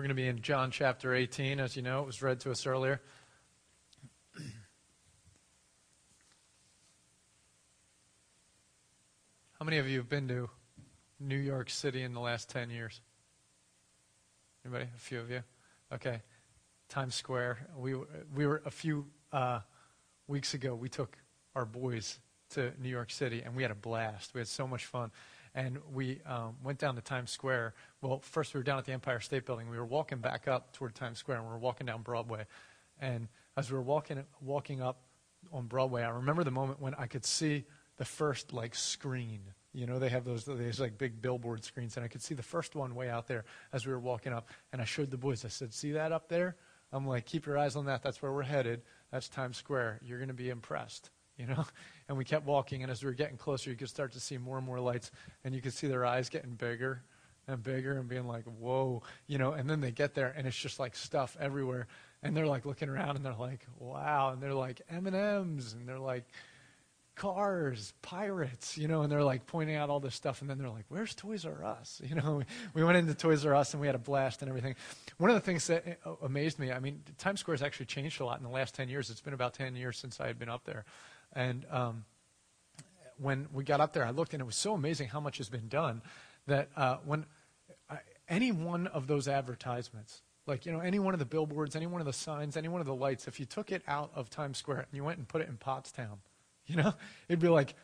We're going to be in John chapter 18. As you know, it was read to us earlier. How many of you have been to New York City in the last 10 years? Anybody? A few of you? Okay. Times Square. We, we were a few uh, weeks ago, we took our boys to New York City and we had a blast. We had so much fun. And we um, went down to Times Square. Well, first we were down at the Empire State Building. We were walking back up toward Times Square and we were walking down Broadway. And as we were walking, walking up on Broadway, I remember the moment when I could see the first like screen. You know, they have those these like big billboard screens, and I could see the first one way out there as we were walking up. And I showed the boys. I said, "See that up there?" I'm like, "Keep your eyes on that. That's where we're headed. That's Times Square. You're going to be impressed." You know, and we kept walking, and as we were getting closer, you could start to see more and more lights, and you could see their eyes getting bigger and bigger, and being like, "Whoa!" You know, and then they get there, and it's just like stuff everywhere, and they're like looking around, and they're like, "Wow!" And they're like M and they're like cars, pirates, you know, and they're like pointing out all this stuff, and then they're like, "Where's Toys R Us?" You know, we went into Toys R Us and we had a blast and everything. One of the things that uh, amazed me, I mean, Times Square has actually changed a lot in the last ten years. It's been about ten years since I had been up there, and um, when we got up there, I looked and it was so amazing how much has been done that uh, when I, any one of those advertisements like you know any one of the billboards any one of the signs any one of the lights if you took it out of times square and you went and put it in pottstown you know, it'd be like,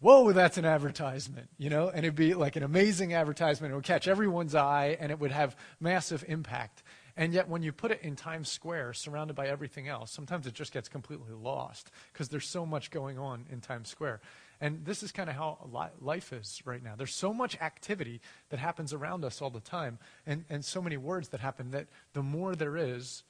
whoa, that's an advertisement, you know, and it'd be like an amazing advertisement. It would catch everyone's eye and it would have massive impact. And yet, when you put it in Times Square, surrounded by everything else, sometimes it just gets completely lost because there's so much going on in Times Square. And this is kind of how life is right now. There's so much activity that happens around us all the time, and, and so many words that happen that the more there is,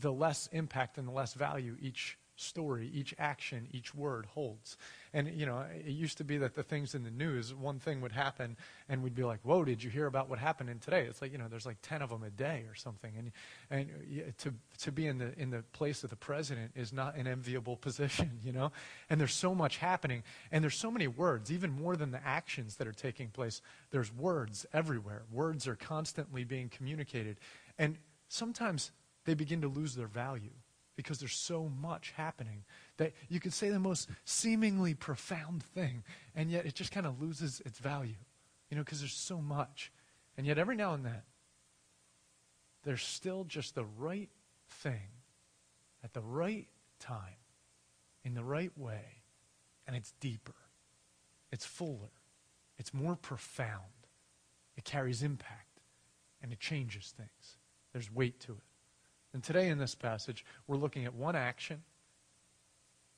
the less impact and the less value each story, each action, each word holds. And, you know, it used to be that the things in the news, one thing would happen and we'd be like, whoa, did you hear about what happened in today? It's like, you know, there's like 10 of them a day or something. And, and to, to be in the, in the place of the president is not an enviable position, you know? And there's so much happening and there's so many words, even more than the actions that are taking place. There's words everywhere. Words are constantly being communicated. And sometimes they begin to lose their value because there's so much happening that you can say the most seemingly profound thing, and yet it just kind of loses its value, you know, because there's so much. And yet every now and then, there's still just the right thing at the right time, in the right way, and it's deeper, it's fuller, it's more profound, it carries impact, and it changes things. There's weight to it. And today in this passage, we're looking at one action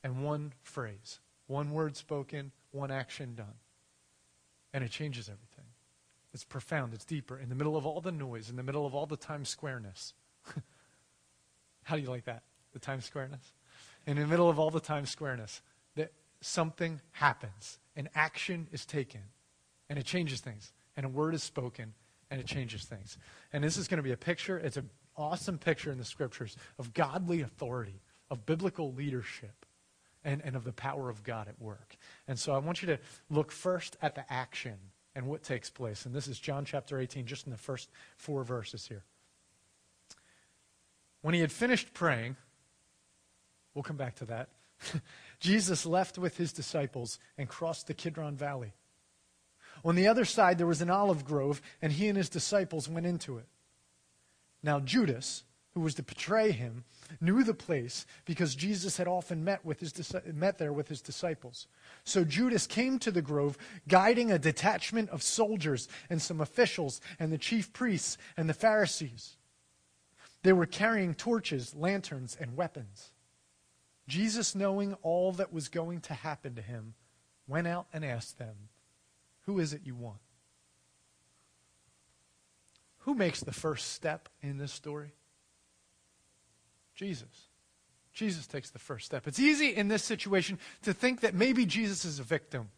and one phrase. One word spoken, one action done. And it changes everything. It's profound, it's deeper. In the middle of all the noise, in the middle of all the Times Squareness. How do you like that? The Times Squareness? In the middle of all the Times Squareness, that something happens, an action is taken, and it changes things. And a word is spoken, and it changes things. And this is going to be a picture. It's a awesome picture in the scriptures of godly authority, of biblical leadership, and, and of the power of God at work. And so I want you to look first at the action and what takes place. And this is John chapter 18, just in the first four verses here. When he had finished praying, we'll come back to that. Jesus left with his disciples and crossed the Kidron Valley. On the other side, there was an olive grove, and he and his disciples went into it. Now, Judas, who was to betray him, knew the place because Jesus had often met, with his, met there with his disciples. So Judas came to the grove, guiding a detachment of soldiers and some officials and the chief priests and the Pharisees. They were carrying torches, lanterns, and weapons. Jesus, knowing all that was going to happen to him, went out and asked them, Who is it you want? Who makes the first step in this story? Jesus. Jesus takes the first step. It's easy in this situation to think that maybe Jesus is a victim.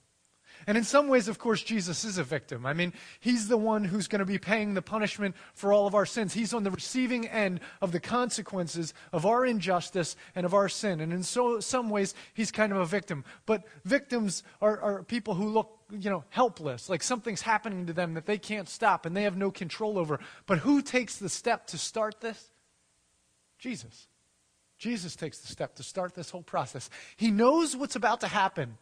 And in some ways, of course, Jesus is a victim. I mean, he's the one who's going to be paying the punishment for all of our sins. He's on the receiving end of the consequences of our injustice and of our sin. And in so, some ways, he's kind of a victim. But victims are, are people who look you know, helpless, like something's happening to them that they can't stop and they have no control over. But who takes the step to start this? Jesus. Jesus takes the step to start this whole process. He knows what's about to happen.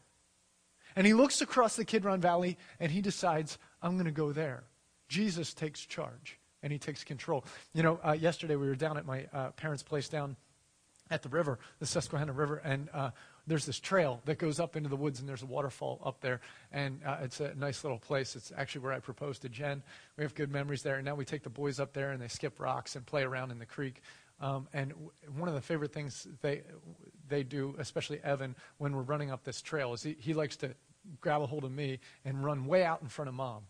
And he looks across the Kidron Valley and he decides, I'm going to go there. Jesus takes charge and he takes control. You know, uh, yesterday we were down at my uh, parents' place down at the river, the Susquehanna River, and uh, there's this trail that goes up into the woods, and there's a waterfall up there. And uh, it's a nice little place. It's actually where I proposed to Jen. We have good memories there. And now we take the boys up there, and they skip rocks and play around in the creek. Um, and w- one of the favorite things they they do, especially Evan, when we're running up this trail, is he, he likes to grab a hold of me and run way out in front of mom.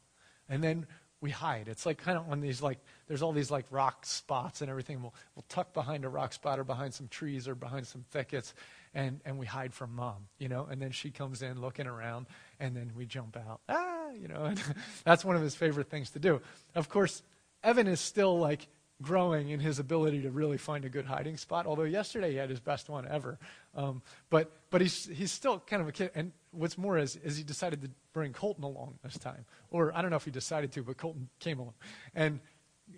And then we hide. It's like kind of on these like there's all these like rock spots and everything. We'll we'll tuck behind a rock spot or behind some trees or behind some thickets, and and we hide from mom, you know. And then she comes in looking around, and then we jump out. Ah, you know. That's one of his favorite things to do. Of course, Evan is still like growing in his ability to really find a good hiding spot. Although yesterday he had his best one ever, um, but but he's he's still kind of a kid. And what's more is is he decided to bring Colton along this time, or I don't know if he decided to, but Colton came along, and.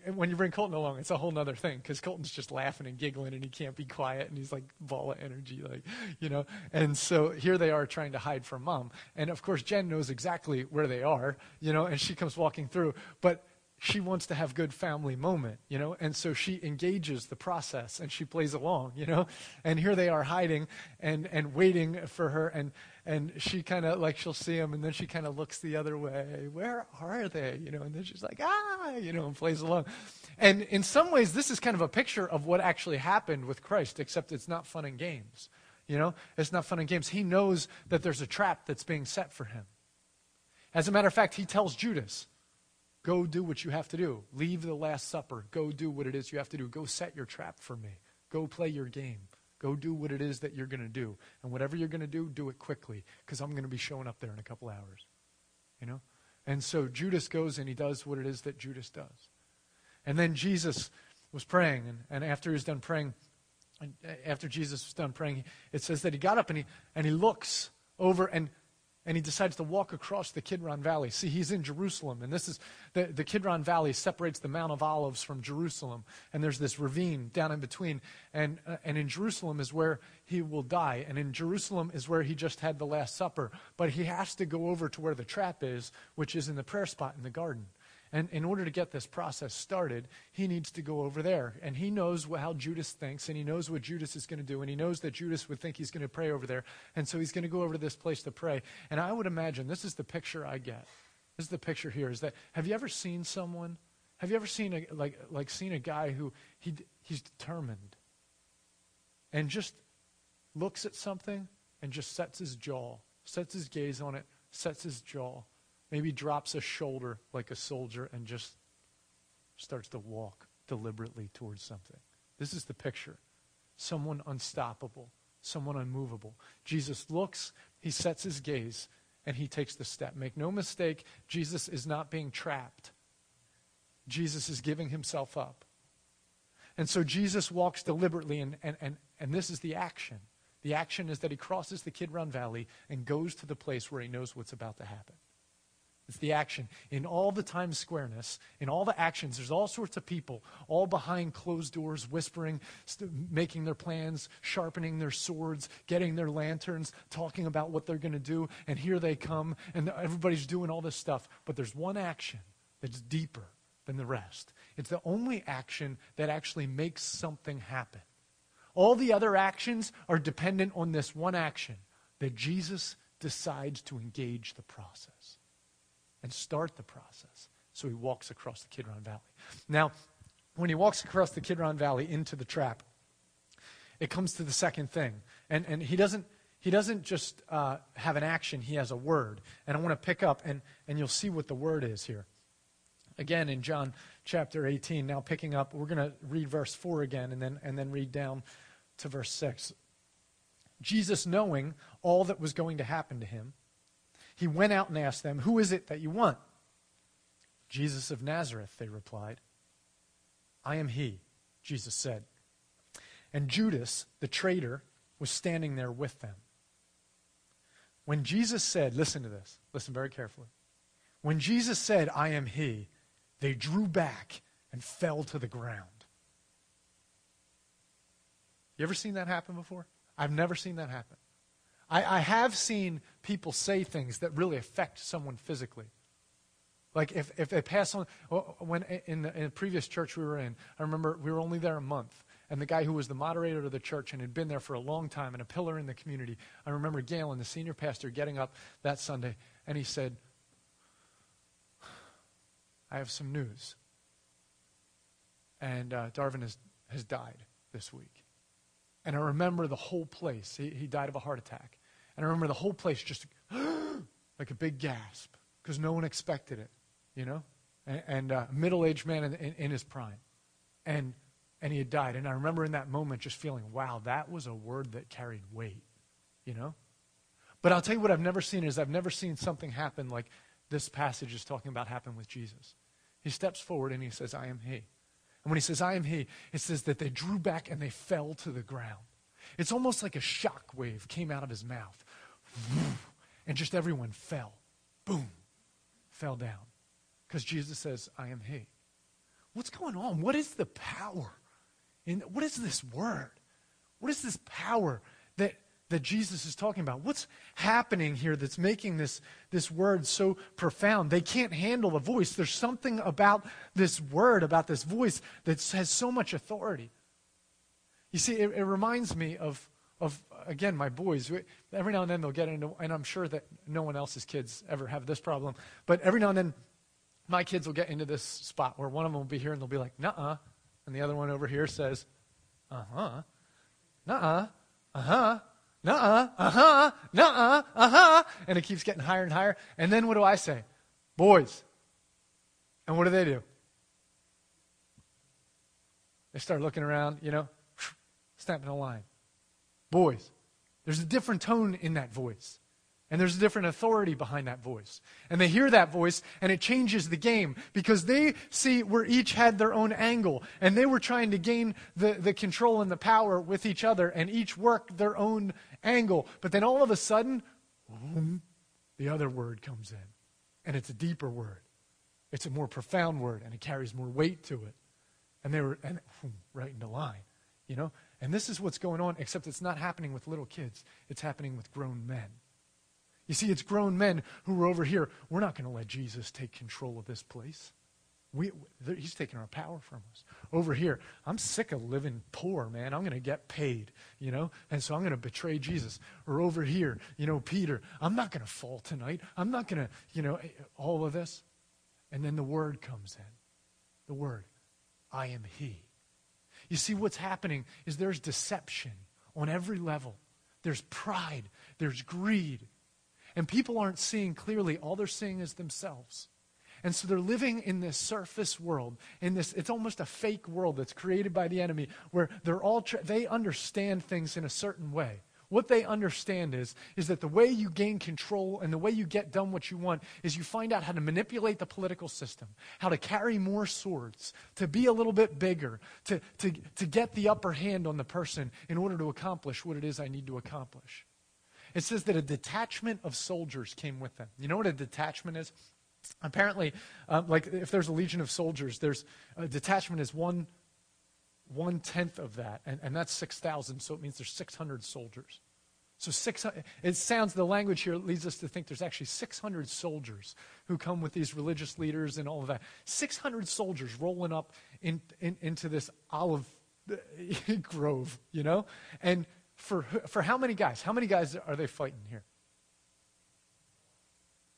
When you bring Colton along, it's a whole other thing because Colton's just laughing and giggling and he can't be quiet and he's like ball of energy, like, you know. And so here they are trying to hide from mom. And of course, Jen knows exactly where they are, you know, and she comes walking through. But she wants to have good family moment, you know, and so she engages the process and she plays along, you know, and here they are hiding and and waiting for her, and and she kind of like she'll see them, and then she kind of looks the other way. Where are they, you know? And then she's like, ah, you know, and plays along. And in some ways, this is kind of a picture of what actually happened with Christ, except it's not fun and games, you know, it's not fun and games. He knows that there's a trap that's being set for him. As a matter of fact, he tells Judas. Go do what you have to do. Leave the Last Supper. Go do what it is you have to do. Go set your trap for me. Go play your game. Go do what it is that you're going to do. And whatever you're going to do, do it quickly because I'm going to be showing up there in a couple hours. You know? And so Judas goes and he does what it is that Judas does. And then Jesus was praying. And, and after he was done praying, and uh, after Jesus was done praying, it says that he got up and he, and he looks over and and he decides to walk across the Kidron Valley. See, he's in Jerusalem, and this is the, the Kidron Valley separates the Mount of Olives from Jerusalem, and there's this ravine down in between. And, uh, and in Jerusalem is where he will die, and in Jerusalem is where he just had the Last Supper. But he has to go over to where the trap is, which is in the prayer spot in the garden. And in order to get this process started, he needs to go over there. And he knows how Judas thinks, and he knows what Judas is going to do, and he knows that Judas would think he's going to pray over there. And so he's going to go over to this place to pray. And I would imagine this is the picture I get. This is the picture here is that have you ever seen someone? Have you ever seen a, like, like seen a guy who he, he's determined and just looks at something and just sets his jaw, sets his gaze on it, sets his jaw Maybe drops a shoulder like a soldier and just starts to walk deliberately towards something. This is the picture. Someone unstoppable, someone unmovable. Jesus looks, he sets his gaze, and he takes the step. Make no mistake, Jesus is not being trapped. Jesus is giving himself up. And so Jesus walks deliberately, and, and, and, and this is the action. The action is that he crosses the Kidron Valley and goes to the place where he knows what's about to happen. It's the action. In all the Times Squareness, in all the actions, there's all sorts of people, all behind closed doors, whispering, st- making their plans, sharpening their swords, getting their lanterns, talking about what they're going to do. And here they come, and everybody's doing all this stuff. But there's one action that's deeper than the rest. It's the only action that actually makes something happen. All the other actions are dependent on this one action that Jesus decides to engage the process and start the process. So he walks across the Kidron Valley. Now, when he walks across the Kidron Valley into the trap, it comes to the second thing. And, and he doesn't he doesn't just uh, have an action, he has a word. And I want to pick up, and, and you'll see what the word is here. Again, in John chapter 18, now picking up, we're going to read verse 4 again and then, and then read down to verse 6. Jesus, knowing all that was going to happen to him, he went out and asked them, Who is it that you want? Jesus of Nazareth, they replied. I am he, Jesus said. And Judas, the traitor, was standing there with them. When Jesus said, Listen to this, listen very carefully. When Jesus said, I am he, they drew back and fell to the ground. You ever seen that happen before? I've never seen that happen. I, I have seen people say things that really affect someone physically. Like if, if they pass on, when in the, in the previous church we were in, I remember we were only there a month. And the guy who was the moderator of the church and had been there for a long time and a pillar in the community, I remember Galen, the senior pastor, getting up that Sunday and he said, I have some news. And uh, Darvin has, has died this week. And I remember the whole place. He, he died of a heart attack. And I remember the whole place just like a big gasp because no one expected it, you know? And, and uh, middle aged man in, in, in his prime. And, and he had died. And I remember in that moment just feeling, wow, that was a word that carried weight, you know? But I'll tell you what I've never seen is I've never seen something happen like this passage is talking about happen with Jesus. He steps forward and he says, I am he. And when he says, I am he, it says that they drew back and they fell to the ground. It's almost like a shock wave came out of his mouth. And just everyone fell. Boom. Fell down. Because Jesus says, I am he. What's going on? What is the power? In, what is this word? What is this power that that Jesus is talking about. What's happening here that's making this, this word so profound? They can't handle the voice. There's something about this word, about this voice, that has so much authority. You see, it, it reminds me of, of, again, my boys. Every now and then they'll get into, and I'm sure that no one else's kids ever have this problem, but every now and then my kids will get into this spot where one of them will be here and they'll be like, nuh uh. And the other one over here says, uh huh, nuh uh, uh huh nuh-uh, uh-huh, nuh-uh, uh-huh. And it keeps getting higher and higher. And then what do I say? Boys. And what do they do? They start looking around, you know, snapping a line. Boys. There's a different tone in that voice. And there's a different authority behind that voice. And they hear that voice, and it changes the game because they see where each had their own angle, and they were trying to gain the, the control and the power with each other, and each worked their own angle. But then all of a sudden, the other word comes in. And it's a deeper word, it's a more profound word, and it carries more weight to it. And they were and, right into line, you know? And this is what's going on, except it's not happening with little kids, it's happening with grown men. You see, it's grown men who are over here. We're not going to let Jesus take control of this place. We, he's taking our power from us. Over here, I'm sick of living poor, man. I'm going to get paid, you know, and so I'm going to betray Jesus. Or over here, you know, Peter, I'm not going to fall tonight. I'm not going to, you know, eh, all of this. And then the word comes in. The word, I am He. You see, what's happening is there's deception on every level. There's pride, there's greed, and people aren't seeing clearly. All they're seeing is themselves. And so they're living in this surface world, in this, it's almost a fake world that's created by the enemy, where they're all, tra- they understand things in a certain way. What they understand is, is that the way you gain control and the way you get done what you want is you find out how to manipulate the political system, how to carry more swords, to be a little bit bigger, to, to, to get the upper hand on the person in order to accomplish what it is I need to accomplish. It says that a detachment of soldiers came with them. You know what a detachment is? Apparently, um, like if there's a legion of soldiers, there's a detachment is one one tenth of that, and, and that's six thousand. So it means there's six hundred soldiers. So six. It sounds the language here leads us to think there's actually six hundred soldiers who come with these religious leaders and all of that. Six hundred soldiers rolling up in, in, into this olive grove, you know, and for, for how many guys? How many guys are they fighting here?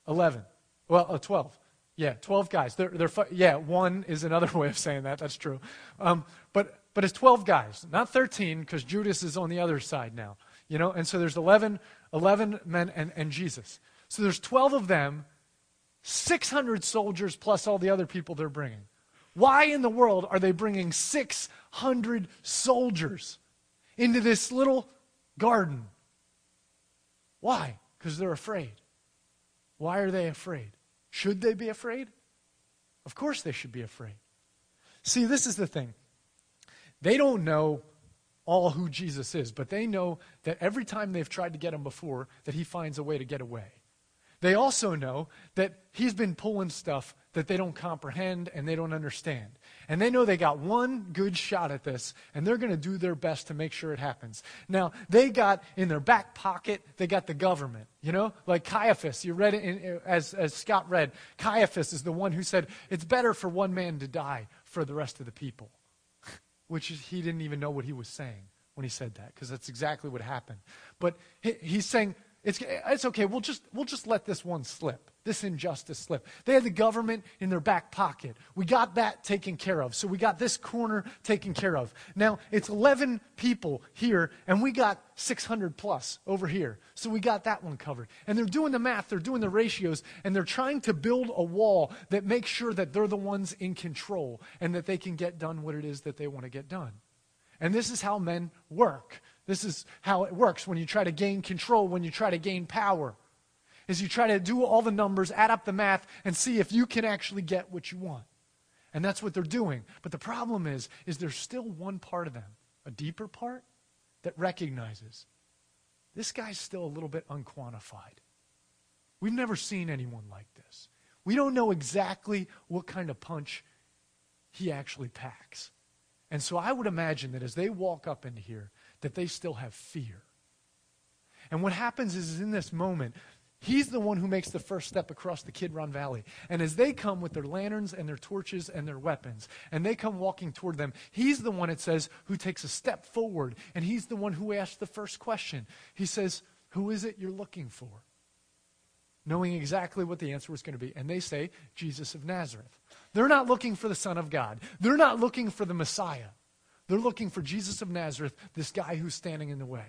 11. Well, uh, 12. Yeah, 12 guys. They're, they're, yeah, one is another way of saying that. That's true. Um, but, but it's 12 guys, not 13, because Judas is on the other side now. You know, and so there's 11, 11 men and, and Jesus. So there's 12 of them, 600 soldiers plus all the other people they're bringing. Why in the world are they bringing 600 soldiers? into this little garden. Why? Because they're afraid. Why are they afraid? Should they be afraid? Of course they should be afraid. See, this is the thing. They don't know all who Jesus is, but they know that every time they've tried to get him before, that he finds a way to get away. They also know that he's been pulling stuff that they don't comprehend and they don't understand. And they know they got one good shot at this, and they're going to do their best to make sure it happens. Now, they got in their back pocket, they got the government. You know, like Caiaphas, you read it in, as, as Scott read. Caiaphas is the one who said, It's better for one man to die for the rest of the people, which he didn't even know what he was saying when he said that, because that's exactly what happened. But he, he's saying, it's, it's okay. We'll just, we'll just let this one slip, this injustice slip. They had the government in their back pocket. We got that taken care of. So we got this corner taken care of. Now, it's 11 people here, and we got 600 plus over here. So we got that one covered. And they're doing the math, they're doing the ratios, and they're trying to build a wall that makes sure that they're the ones in control and that they can get done what it is that they want to get done. And this is how men work. This is how it works when you try to gain control, when you try to gain power. Is you try to do all the numbers, add up the math, and see if you can actually get what you want. And that's what they're doing. But the problem is, is there's still one part of them, a deeper part, that recognizes this guy's still a little bit unquantified. We've never seen anyone like this. We don't know exactly what kind of punch he actually packs. And so I would imagine that as they walk up into here, that they still have fear. And what happens is, in this moment, he's the one who makes the first step across the Kidron Valley. And as they come with their lanterns and their torches and their weapons, and they come walking toward them, he's the one, it says, who takes a step forward. And he's the one who asks the first question. He says, Who is it you're looking for? Knowing exactly what the answer was going to be. And they say, Jesus of Nazareth. They're not looking for the Son of God, they're not looking for the Messiah. They're looking for Jesus of Nazareth, this guy who's standing in the way.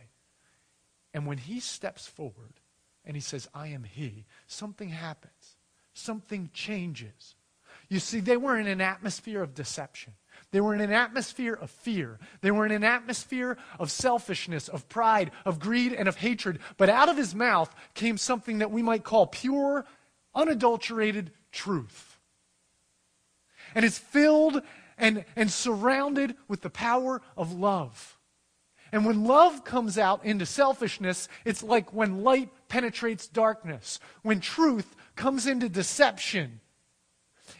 And when he steps forward and he says, I am he, something happens. Something changes. You see, they were in an atmosphere of deception. They were in an atmosphere of fear. They were in an atmosphere of selfishness, of pride, of greed, and of hatred. But out of his mouth came something that we might call pure, unadulterated truth. And it's filled and, and surrounded with the power of love. And when love comes out into selfishness, it's like when light penetrates darkness. When truth comes into deception,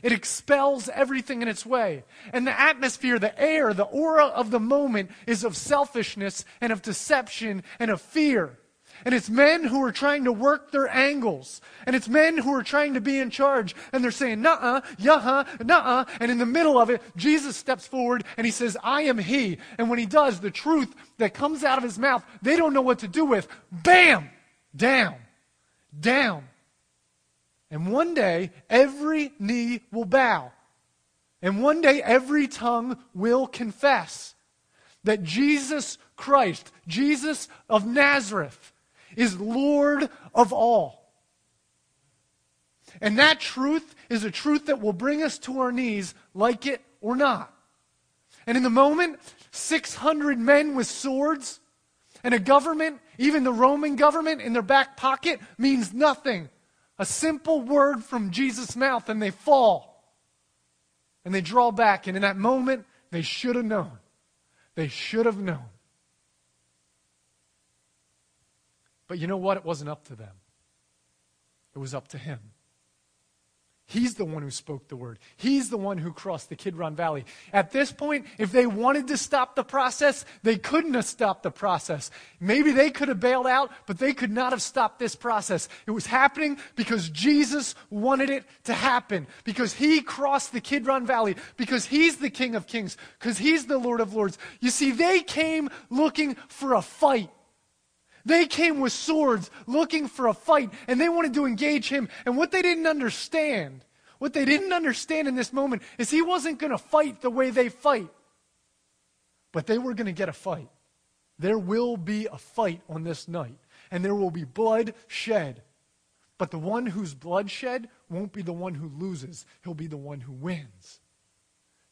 it expels everything in its way. And the atmosphere, the air, the aura of the moment is of selfishness and of deception and of fear. And it's men who are trying to work their angles. And it's men who are trying to be in charge. And they're saying, nah uh, yeah, nah uh. And in the middle of it, Jesus steps forward and he says, I am he. And when he does, the truth that comes out of his mouth, they don't know what to do with. Bam! Down. Down. And one day, every knee will bow. And one day, every tongue will confess that Jesus Christ, Jesus of Nazareth, is Lord of all. And that truth is a truth that will bring us to our knees, like it or not. And in the moment, 600 men with swords and a government, even the Roman government, in their back pocket means nothing. A simple word from Jesus' mouth, and they fall. And they draw back. And in that moment, they should have known. They should have known But you know what? It wasn't up to them, it was up to him. He's the one who spoke the word. He's the one who crossed the Kidron Valley. At this point, if they wanted to stop the process, they couldn't have stopped the process. Maybe they could have bailed out, but they could not have stopped this process. It was happening because Jesus wanted it to happen, because he crossed the Kidron Valley, because he's the King of Kings, because he's the Lord of Lords. You see, they came looking for a fight. They came with swords looking for a fight, and they wanted to engage him. And what they didn't understand, what they didn't understand in this moment, is he wasn't going to fight the way they fight. But they were going to get a fight. There will be a fight on this night, and there will be blood shed. But the one whose blood shed won't be the one who loses, he'll be the one who wins.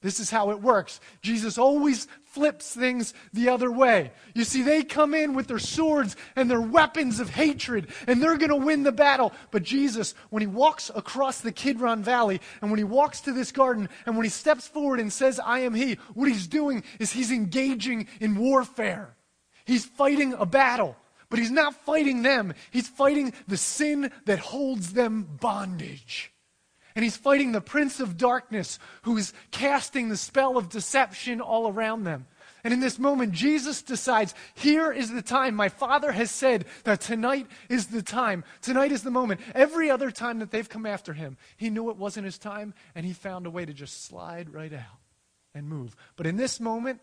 This is how it works. Jesus always flips things the other way. You see, they come in with their swords and their weapons of hatred, and they're going to win the battle. But Jesus, when he walks across the Kidron Valley, and when he walks to this garden, and when he steps forward and says, I am he, what he's doing is he's engaging in warfare. He's fighting a battle. But he's not fighting them, he's fighting the sin that holds them bondage. And he's fighting the prince of darkness who is casting the spell of deception all around them. And in this moment, Jesus decides, here is the time. My Father has said that tonight is the time. Tonight is the moment. Every other time that they've come after him, he knew it wasn't his time, and he found a way to just slide right out and move. But in this moment,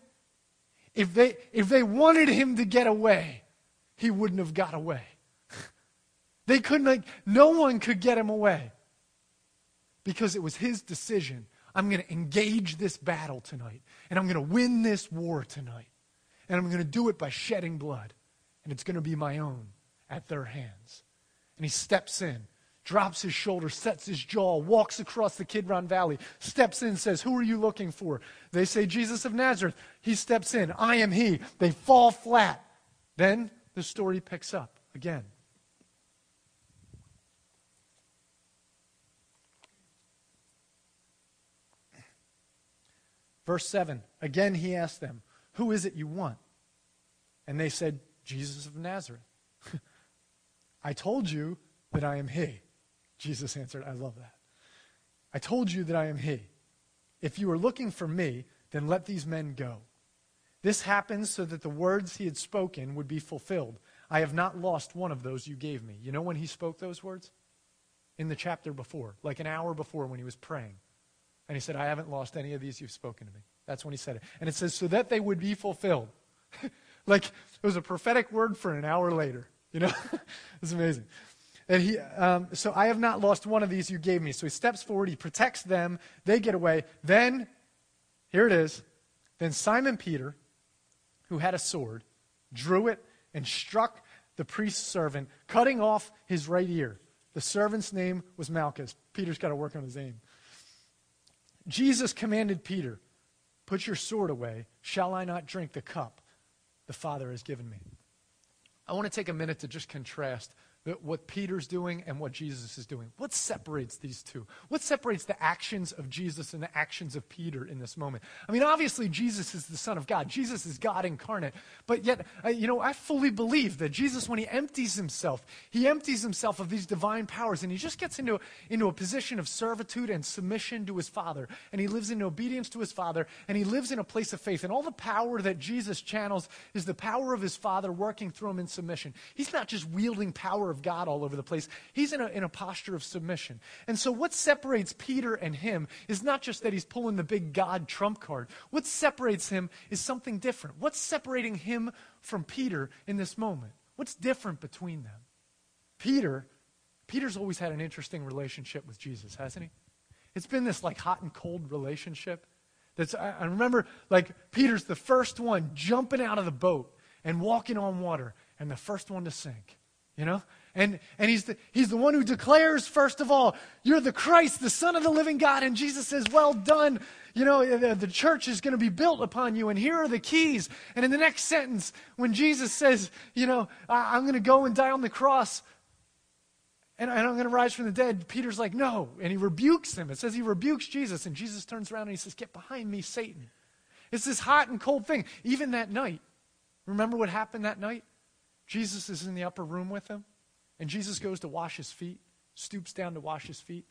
if they, if they wanted him to get away, he wouldn't have got away. they couldn't, like, no one could get him away because it was his decision. I'm going to engage this battle tonight, and I'm going to win this war tonight. And I'm going to do it by shedding blood, and it's going to be my own at their hands. And he steps in, drops his shoulder, sets his jaw, walks across the Kidron Valley, steps in, says, Who are you looking for? They say, Jesus of Nazareth. He steps in, I am he. They fall flat. Then the story picks up again. Verse 7 Again he asked them, Who is it you want? And they said, Jesus of Nazareth. I told you that I am he. Jesus answered, I love that. I told you that I am he. If you are looking for me, then let these men go. This happens so that the words he had spoken would be fulfilled. I have not lost one of those you gave me. You know when he spoke those words? In the chapter before, like an hour before when he was praying. And he said, I haven't lost any of these you've spoken to me. That's when he said it. And it says, so that they would be fulfilled. like it was a prophetic word for an hour later. You know? it's amazing. And he, um, so I have not lost one of these you gave me. So he steps forward, he protects them, they get away. Then, here it is. Then Simon Peter, who had a sword, drew it and struck the priest's servant, cutting off his right ear. The servant's name was Malchus. Peter's got to work on his name. Jesus commanded Peter, Put your sword away. Shall I not drink the cup the Father has given me? I want to take a minute to just contrast what Peter's doing and what Jesus is doing. What separates these two? What separates the actions of Jesus and the actions of Peter in this moment? I mean, obviously, Jesus is the Son of God. Jesus is God incarnate. But yet, uh, you know, I fully believe that Jesus, when he empties himself, he empties himself of these divine powers and he just gets into, into a position of servitude and submission to his Father. And he lives in obedience to his Father and he lives in a place of faith. And all the power that Jesus channels is the power of his Father working through him in submission. He's not just wielding power of God all over the place. He's in a, in a posture of submission. And so, what separates Peter and him is not just that he's pulling the big God trump card. What separates him is something different. What's separating him from Peter in this moment? What's different between them? Peter, Peter's always had an interesting relationship with Jesus, hasn't he? It's been this like hot and cold relationship. That's I, I remember like Peter's the first one jumping out of the boat and walking on water and the first one to sink. You know? And, and he's, the, he's the one who declares, first of all, you're the Christ, the Son of the living God. And Jesus says, well done. You know, the, the church is going to be built upon you, and here are the keys. And in the next sentence, when Jesus says, you know, I, am going to go and die on the cross, and, and I'm going to rise from the dead, Peter's like, no. And he rebukes him. It says he rebukes Jesus, and Jesus turns around and he says, get behind me, Satan. It's this hot and cold thing. Even that night, remember what happened that night? Jesus is in the upper room with him. And Jesus goes to wash his feet, stoops down to wash his feet.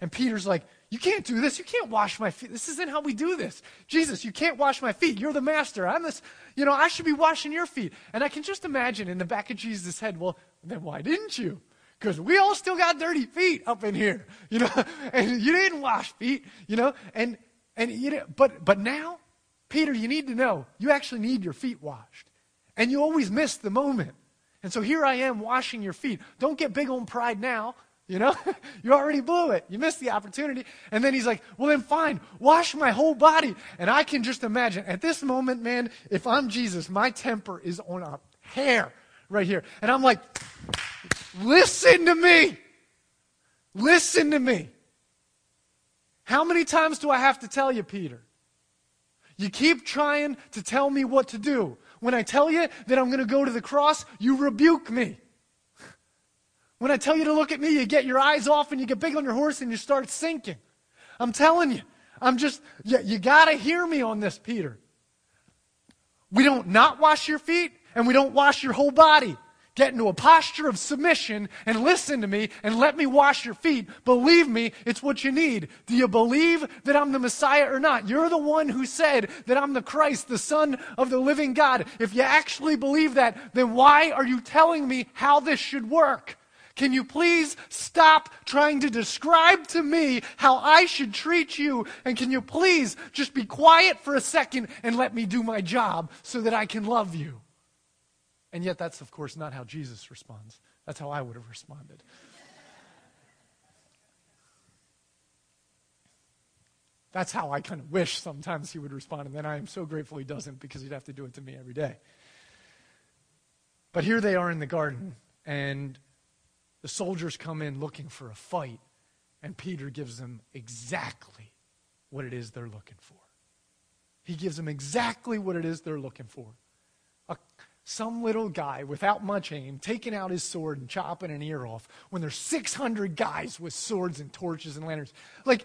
And Peter's like, You can't do this. You can't wash my feet. This isn't how we do this. Jesus, you can't wash my feet. You're the master. I'm this, you know, I should be washing your feet. And I can just imagine in the back of Jesus' head, Well, then why didn't you? Because we all still got dirty feet up in here, you know, and you didn't wash feet, you know, and, and, you know, but, but now, Peter, you need to know, you actually need your feet washed. And you always miss the moment. And so here I am washing your feet. Don't get big on pride now. You know, you already blew it. You missed the opportunity. And then he's like, well, then fine, wash my whole body. And I can just imagine at this moment, man, if I'm Jesus, my temper is on a hair right here. And I'm like, listen to me. Listen to me. How many times do I have to tell you, Peter? You keep trying to tell me what to do. When I tell you that I'm going to go to the cross, you rebuke me. When I tell you to look at me, you get your eyes off and you get big on your horse and you start sinking. I'm telling you, I'm just, you, you got to hear me on this, Peter. We don't not wash your feet and we don't wash your whole body. Get into a posture of submission and listen to me and let me wash your feet. Believe me, it's what you need. Do you believe that I'm the Messiah or not? You're the one who said that I'm the Christ, the Son of the living God. If you actually believe that, then why are you telling me how this should work? Can you please stop trying to describe to me how I should treat you? And can you please just be quiet for a second and let me do my job so that I can love you? And yet, that's, of course, not how Jesus responds. That's how I would have responded. That's how I kind of wish sometimes he would respond, and then I am so grateful he doesn't because he'd have to do it to me every day. But here they are in the garden, and the soldiers come in looking for a fight, and Peter gives them exactly what it is they're looking for. He gives them exactly what it is they're looking for some little guy without much aim taking out his sword and chopping an ear off when there's 600 guys with swords and torches and lanterns. Like,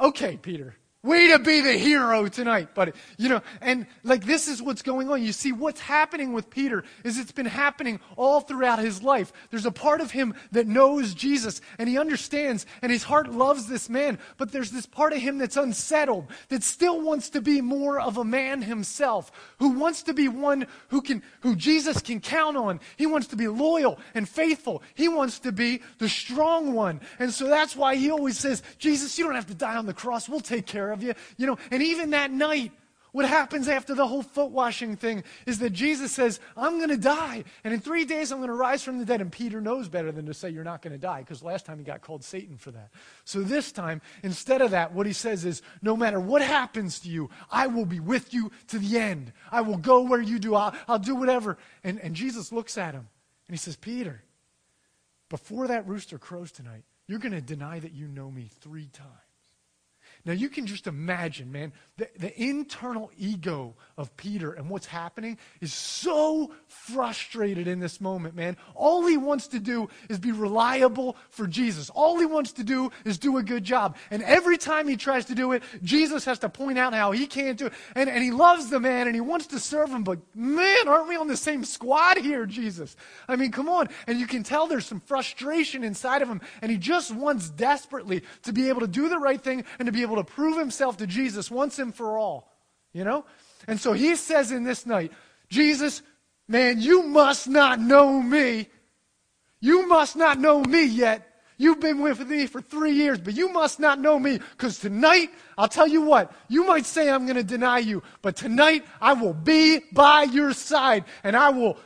okay, Peter, Way to be the hero tonight, buddy. You know, and like this is what's going on. You see, what's happening with Peter is it's been happening all throughout his life. There's a part of him that knows Jesus and he understands and his heart loves this man, but there's this part of him that's unsettled, that still wants to be more of a man himself, who wants to be one who can, who Jesus can count on. He wants to be loyal and faithful. He wants to be the strong one. And so that's why he always says, Jesus, you don't have to die on the cross. We'll take care of you. You know, and even that night, what happens after the whole foot washing thing is that Jesus says, I'm going to die. And in three days, I'm going to rise from the dead. And Peter knows better than to say, You're not going to die, because last time he got called Satan for that. So this time, instead of that, what he says is, No matter what happens to you, I will be with you to the end. I will go where you do. I'll, I'll do whatever. And, and Jesus looks at him and he says, Peter, before that rooster crows tonight, you're going to deny that you know me three times. Now, you can just imagine, man, the, the internal ego of Peter and what's happening is so frustrated in this moment, man. All he wants to do is be reliable for Jesus. All he wants to do is do a good job. And every time he tries to do it, Jesus has to point out how he can't do it. And, and he loves the man and he wants to serve him, but man, aren't we on the same squad here, Jesus? I mean, come on. And you can tell there's some frustration inside of him. And he just wants desperately to be able to do the right thing and to be able to prove himself to Jesus once and for all. You know? And so he says in this night, Jesus, man, you must not know me. You must not know me yet. You've been with me for three years, but you must not know me because tonight, I'll tell you what, you might say I'm going to deny you, but tonight I will be by your side and I will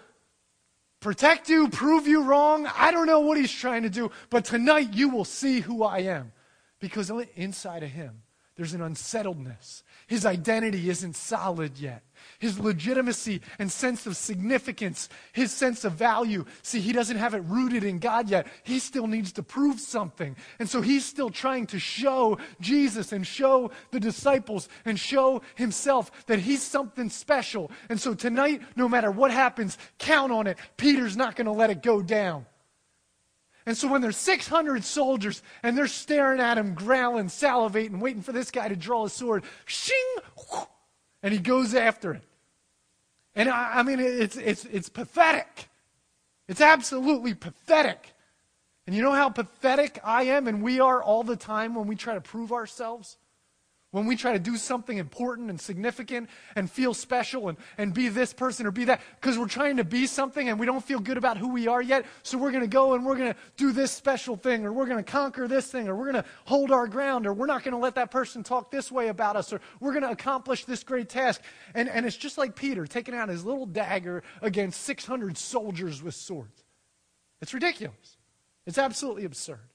protect you, prove you wrong. I don't know what he's trying to do, but tonight you will see who I am because inside of him, there's an unsettledness. His identity isn't solid yet. His legitimacy and sense of significance, his sense of value. See, he doesn't have it rooted in God yet. He still needs to prove something. And so he's still trying to show Jesus and show the disciples and show himself that he's something special. And so tonight, no matter what happens, count on it. Peter's not going to let it go down. And so when there's 600 soldiers and they're staring at him, growling, salivating, waiting for this guy to draw his sword, shing, and he goes after it. And I, I mean, it's, it's, it's pathetic. It's absolutely pathetic. And you know how pathetic I am and we are all the time when we try to prove ourselves? When we try to do something important and significant and feel special and, and be this person or be that, because we're trying to be something and we don't feel good about who we are yet, so we're going to go and we're going to do this special thing or we're going to conquer this thing or we're going to hold our ground or we're not going to let that person talk this way about us or we're going to accomplish this great task. And, and it's just like Peter taking out his little dagger against 600 soldiers with swords. It's ridiculous. It's absolutely absurd.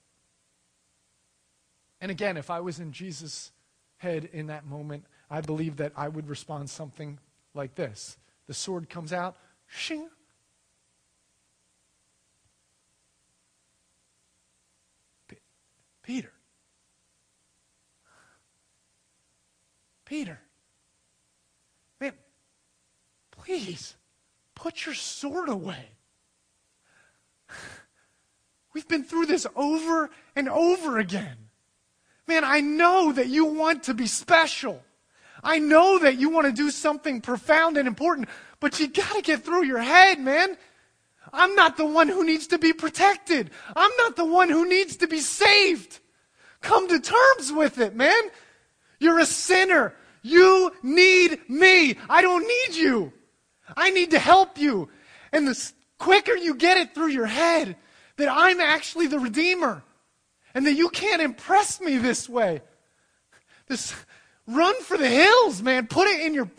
And again, if I was in Jesus' head in that moment, I believe that I would respond something like this. The sword comes out, shing. P- Peter. Peter. please put your sword away. We've been through this over and over again. Man, I know that you want to be special. I know that you want to do something profound and important, but you got to get through your head, man. I'm not the one who needs to be protected. I'm not the one who needs to be saved. Come to terms with it, man. You're a sinner. You need me. I don't need you. I need to help you. And the quicker you get it through your head that I'm actually the Redeemer and that you can't impress me this way, this run for the hills, man. Put it in your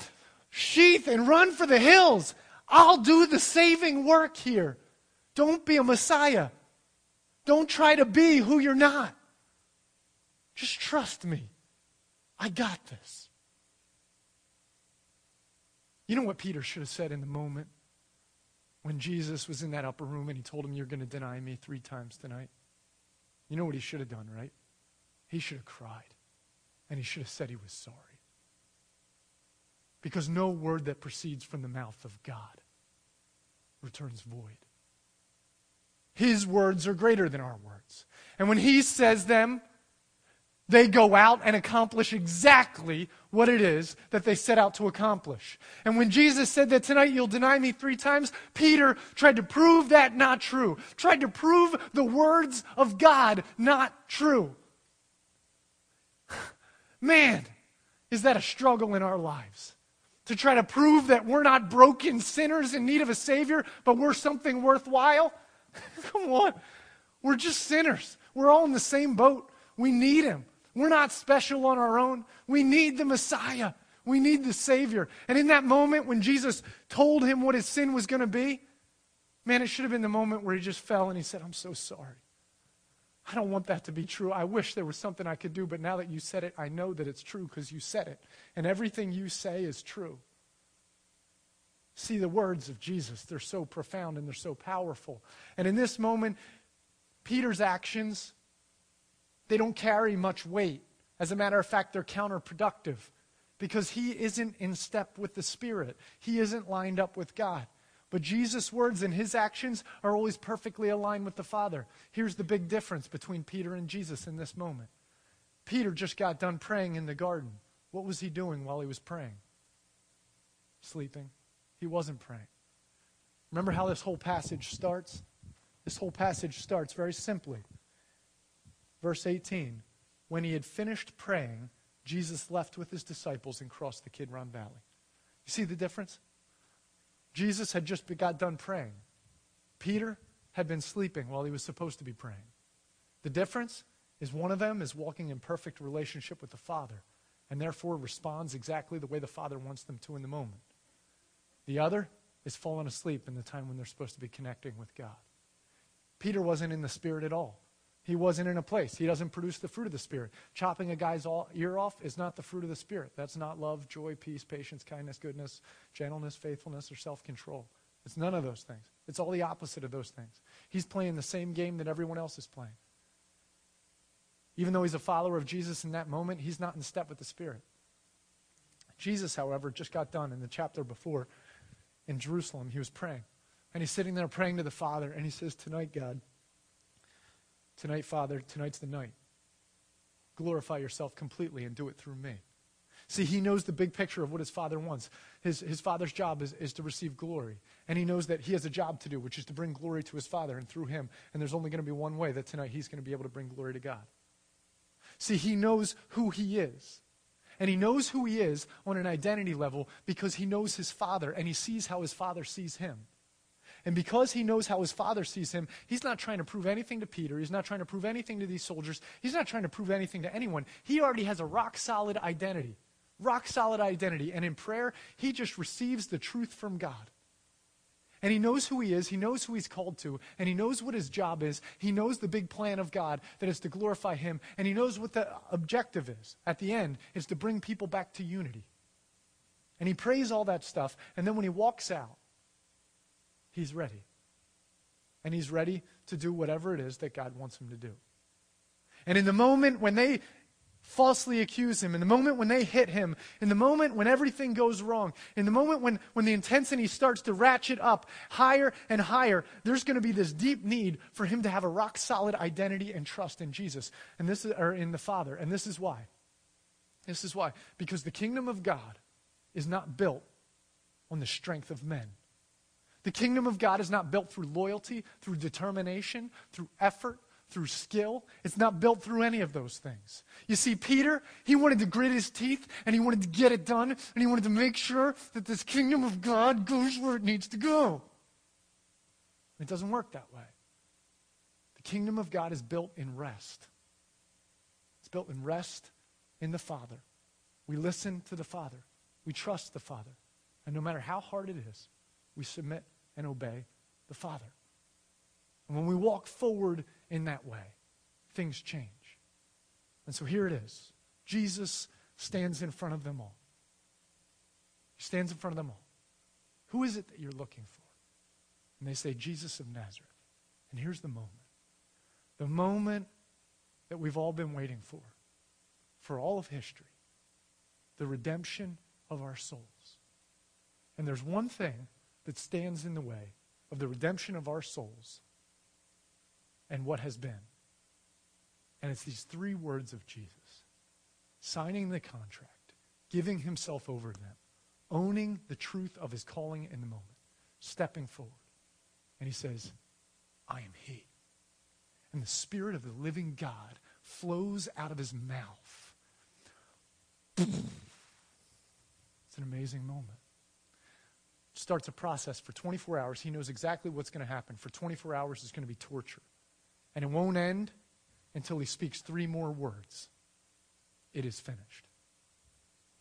sheath and run for the hills. I'll do the saving work here. Don't be a Messiah. Don't try to be who you're not. Just trust me. I got this. You know what Peter should have said in the moment when Jesus was in that upper room and he told him, You're going to deny me three times tonight? You know what he should have done, right? He should have cried and he should have said he was sorry. Because no word that proceeds from the mouth of God returns void. His words are greater than our words. And when he says them, they go out and accomplish exactly what it is that they set out to accomplish. And when Jesus said that tonight you'll deny me three times, Peter tried to prove that not true, tried to prove the words of God not true. Man, is that a struggle in our lives? To try to prove that we're not broken sinners in need of a Savior, but we're something worthwhile? Come on. We're just sinners. We're all in the same boat. We need Him. We're not special on our own. We need the Messiah. We need the Savior. And in that moment when Jesus told him what his sin was going to be, man, it should have been the moment where he just fell and he said, I'm so sorry. I don't want that to be true. I wish there was something I could do, but now that you said it, I know that it's true because you said it. And everything you say is true. See the words of Jesus, they're so profound and they're so powerful. And in this moment, Peter's actions they don't carry much weight. As a matter of fact, they're counterproductive because he isn't in step with the Spirit. He isn't lined up with God. But Jesus' words and his actions are always perfectly aligned with the Father. Here's the big difference between Peter and Jesus in this moment. Peter just got done praying in the garden. What was he doing while he was praying? Sleeping. He wasn't praying. Remember how this whole passage starts? This whole passage starts very simply. Verse 18 When he had finished praying, Jesus left with his disciples and crossed the Kidron Valley. You see the difference? Jesus had just got done praying. Peter had been sleeping while he was supposed to be praying. The difference is one of them is walking in perfect relationship with the Father and therefore responds exactly the way the Father wants them to in the moment. The other is falling asleep in the time when they're supposed to be connecting with God. Peter wasn't in the Spirit at all. He wasn't in a place. He doesn't produce the fruit of the Spirit. Chopping a guy's ear off is not the fruit of the Spirit. That's not love, joy, peace, patience, kindness, goodness, gentleness, faithfulness, or self control. It's none of those things. It's all the opposite of those things. He's playing the same game that everyone else is playing. Even though he's a follower of Jesus in that moment, he's not in step with the Spirit. Jesus, however, just got done in the chapter before in Jerusalem. He was praying. And he's sitting there praying to the Father, and he says, Tonight, God, Tonight, Father, tonight's the night. Glorify yourself completely and do it through me. See, he knows the big picture of what his father wants. His, his father's job is, is to receive glory. And he knows that he has a job to do, which is to bring glory to his father and through him. And there's only going to be one way that tonight he's going to be able to bring glory to God. See, he knows who he is. And he knows who he is on an identity level because he knows his father and he sees how his father sees him. And because he knows how his father sees him, he's not trying to prove anything to Peter. He's not trying to prove anything to these soldiers. He's not trying to prove anything to anyone. He already has a rock solid identity. Rock solid identity. And in prayer, he just receives the truth from God. And he knows who he is, he knows who he's called to, and he knows what his job is. He knows the big plan of God that is to glorify him, and he knows what the objective is. At the end, is to bring people back to unity. And he prays all that stuff, and then when he walks out, He's ready. And he's ready to do whatever it is that God wants him to do. And in the moment when they falsely accuse him, in the moment when they hit him, in the moment when everything goes wrong, in the moment when, when the intensity starts to ratchet up higher and higher, there's going to be this deep need for him to have a rock solid identity and trust in Jesus, and this is, or in the Father. And this is why. This is why. Because the kingdom of God is not built on the strength of men. The kingdom of God is not built through loyalty, through determination, through effort, through skill. It's not built through any of those things. You see, Peter, he wanted to grit his teeth and he wanted to get it done and he wanted to make sure that this kingdom of God goes where it needs to go. It doesn't work that way. The kingdom of God is built in rest. It's built in rest in the Father. We listen to the Father. We trust the Father. And no matter how hard it is, we submit and obey the Father. And when we walk forward in that way, things change. And so here it is Jesus stands in front of them all. He stands in front of them all. Who is it that you're looking for? And they say, Jesus of Nazareth. And here's the moment the moment that we've all been waiting for, for all of history the redemption of our souls. And there's one thing that stands in the way of the redemption of our souls and what has been. And it's these three words of Jesus signing the contract, giving himself over to them, owning the truth of his calling in the moment, stepping forward. And he says, I am he. And the Spirit of the living God flows out of his mouth. It's an amazing moment starts a process for 24 hours. He knows exactly what's going to happen. For 24 hours, it's going to be torture. And it won't end until he speaks three more words It is finished.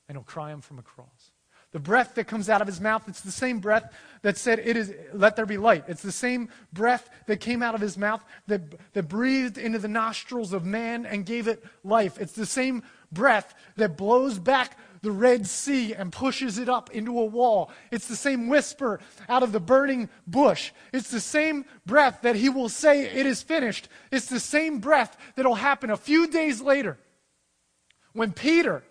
And he'll cry him from a cross. The breath that comes out of his mouth, it's the same breath that said, It is, let there be light. It's the same breath that came out of his mouth that, that breathed into the nostrils of man and gave it life. It's the same breath that blows back the Red Sea and pushes it up into a wall. It's the same whisper out of the burning bush. It's the same breath that he will say, It is finished. It's the same breath that'll happen a few days later when Peter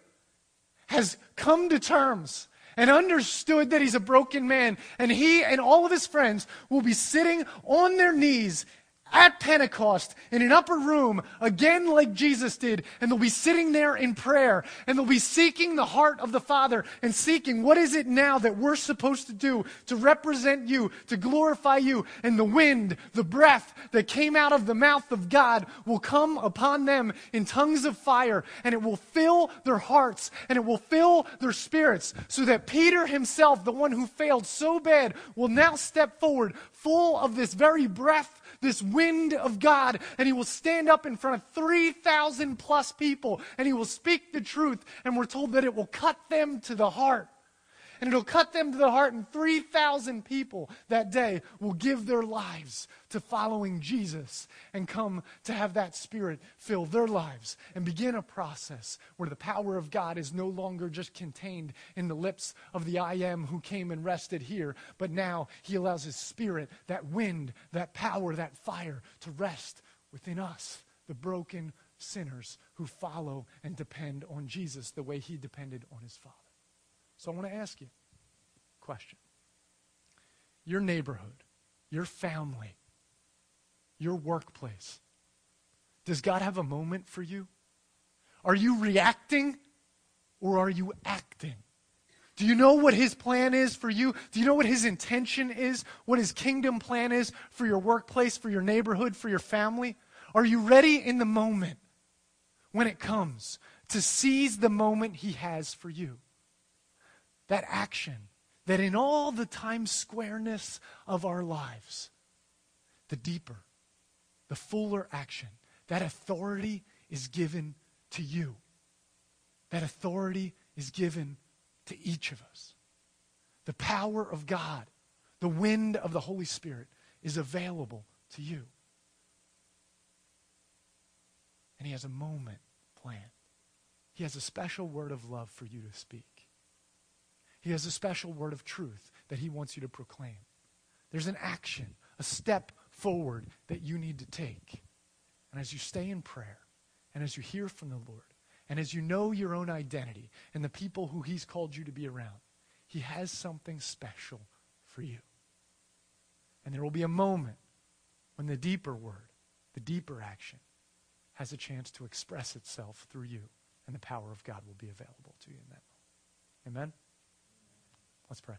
has come to terms and understood that he's a broken man, and he and all of his friends will be sitting on their knees at Pentecost in an upper room, again like Jesus did, and they'll be sitting there in prayer, and they'll be seeking the heart of the Father and seeking what is it now that we're supposed to do to represent you, to glorify you. And the wind, the breath that came out of the mouth of God will come upon them in tongues of fire, and it will fill their hearts, and it will fill their spirits, so that Peter himself, the one who failed so bad, will now step forward full of this very breath this wind of God, and he will stand up in front of 3,000 plus people, and he will speak the truth, and we're told that it will cut them to the heart. And it'll cut them to the heart, and 3,000 people that day will give their lives to following Jesus and come to have that Spirit fill their lives and begin a process where the power of God is no longer just contained in the lips of the I am who came and rested here, but now He allows His Spirit, that wind, that power, that fire, to rest within us, the broken sinners who follow and depend on Jesus the way He depended on His Father. So I want to ask you question. Your neighborhood, your family, your workplace, does God have a moment for you? Are you reacting or are you acting? Do you know what his plan is for you? Do you know what his intention is? What his kingdom plan is for your workplace, for your neighborhood, for your family? Are you ready in the moment when it comes to seize the moment he has for you? That action that in all the time squareness of our lives, the deeper, the fuller action, that authority is given to you. That authority is given to each of us. The power of God, the wind of the Holy Spirit is available to you. And He has a moment planned. He has a special word of love for you to speak. He has a special word of truth that he wants you to proclaim. There's an action, a step forward that you need to take. And as you stay in prayer, and as you hear from the Lord, and as you know your own identity and the people who He's called you to be around, He has something special for you. And there will be a moment when the deeper word, the deeper action, has a chance to express itself through you, and the power of God will be available to you in that moment. Amen? Let's pray.